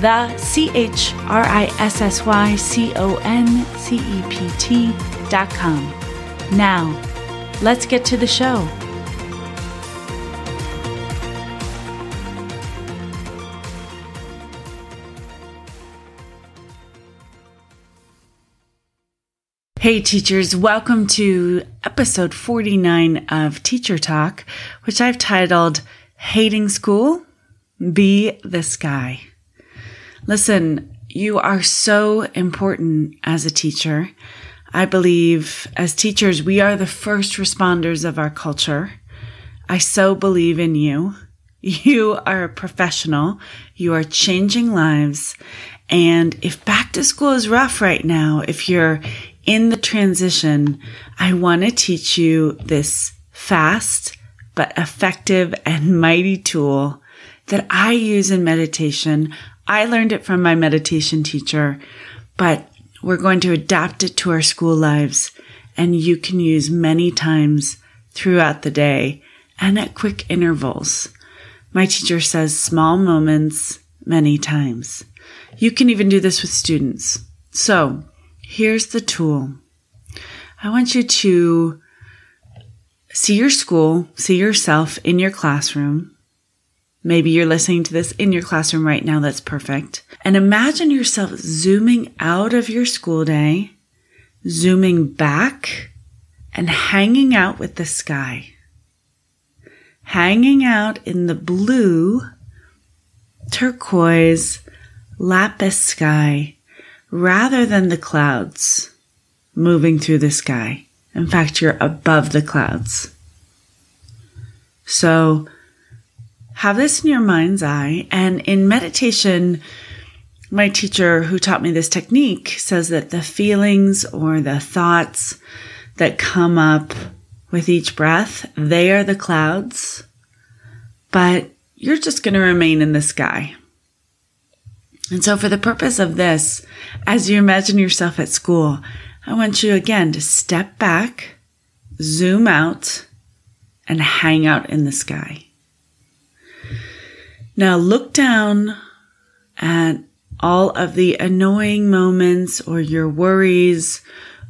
the C H R I S S Y C O N C E P T dot com. Now, let's get to the show. Hey, teachers, welcome to episode 49 of Teacher Talk, which I've titled Hating School, Be the Sky. Listen, you are so important as a teacher. I believe as teachers, we are the first responders of our culture. I so believe in you. You are a professional. You are changing lives. And if back to school is rough right now, if you're in the transition, I want to teach you this fast but effective and mighty tool that I use in meditation. I learned it from my meditation teacher, but we're going to adapt it to our school lives and you can use many times throughout the day and at quick intervals. My teacher says small moments many times. You can even do this with students. So here's the tool. I want you to see your school, see yourself in your classroom. Maybe you're listening to this in your classroom right now. That's perfect. And imagine yourself zooming out of your school day, zooming back and hanging out with the sky. Hanging out in the blue, turquoise, lapis sky rather than the clouds moving through the sky. In fact, you're above the clouds. So have this in your mind's eye. And in meditation, my teacher who taught me this technique says that the feelings or the thoughts that come up with each breath, they are the clouds, but you're just going to remain in the sky. And so, for the purpose of this, as you imagine yourself at school, I want you again to step back, zoom out, and hang out in the sky. Now, look down at all of the annoying moments or your worries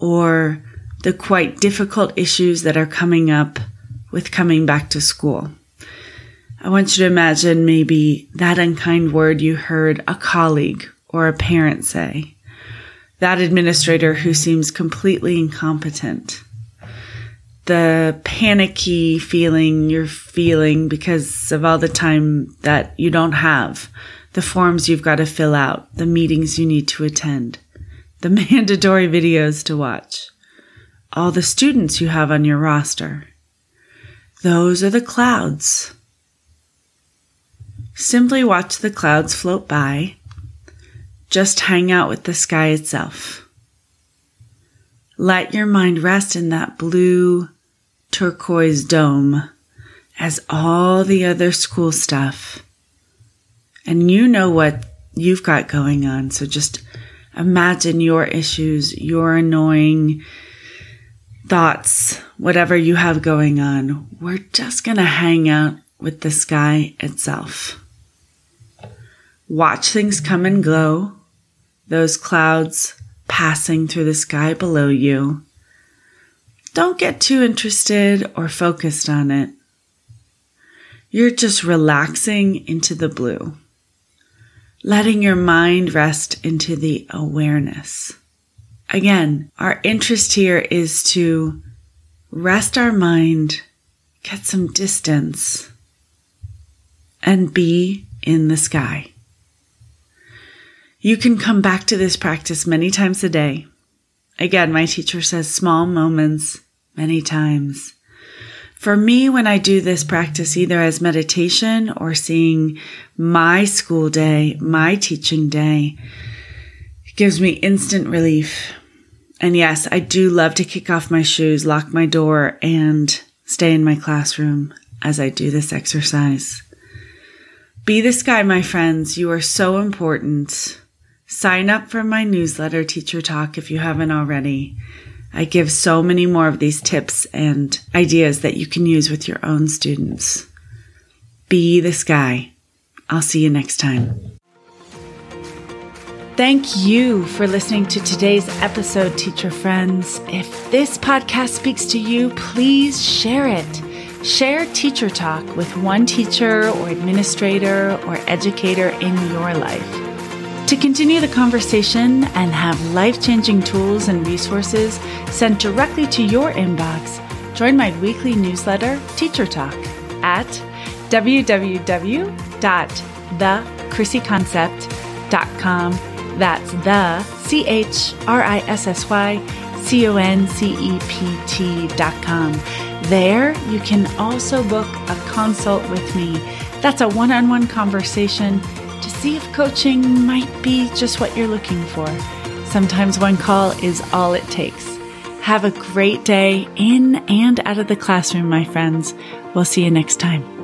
or the quite difficult issues that are coming up with coming back to school. I want you to imagine maybe that unkind word you heard a colleague or a parent say, that administrator who seems completely incompetent, the panicky feeling you're feeling because of all the time that you don't have, the forms you've got to fill out, the meetings you need to attend, the mandatory videos to watch, all the students you have on your roster. Those are the clouds Simply watch the clouds float by. Just hang out with the sky itself. Let your mind rest in that blue turquoise dome as all the other school stuff. And you know what you've got going on. So just imagine your issues, your annoying thoughts, whatever you have going on. We're just going to hang out with the sky itself. Watch things come and go, those clouds passing through the sky below you. Don't get too interested or focused on it. You're just relaxing into the blue, letting your mind rest into the awareness. Again, our interest here is to rest our mind, get some distance, and be in the sky. You can come back to this practice many times a day. Again, my teacher says small moments many times. For me, when I do this practice, either as meditation or seeing my school day, my teaching day, it gives me instant relief. And yes, I do love to kick off my shoes, lock my door, and stay in my classroom as I do this exercise. Be this guy, my friends. You are so important. Sign up for my newsletter, Teacher Talk, if you haven't already. I give so many more of these tips and ideas that you can use with your own students. Be this guy. I'll see you next time. Thank you for listening to today's episode, teacher friends. If this podcast speaks to you, please share it. Share Teacher Talk with one teacher or administrator or educator in your life. To continue the conversation and have life changing tools and resources sent directly to your inbox, join my weekly newsletter, Teacher Talk, at www.thechrissyconcept.com that's the C H R I S S Y C O N C E P T dot com. There, you can also book a consult with me. That's a one on one conversation to see if coaching might be just what you're looking for. Sometimes one call is all it takes. Have a great day in and out of the classroom, my friends. We'll see you next time.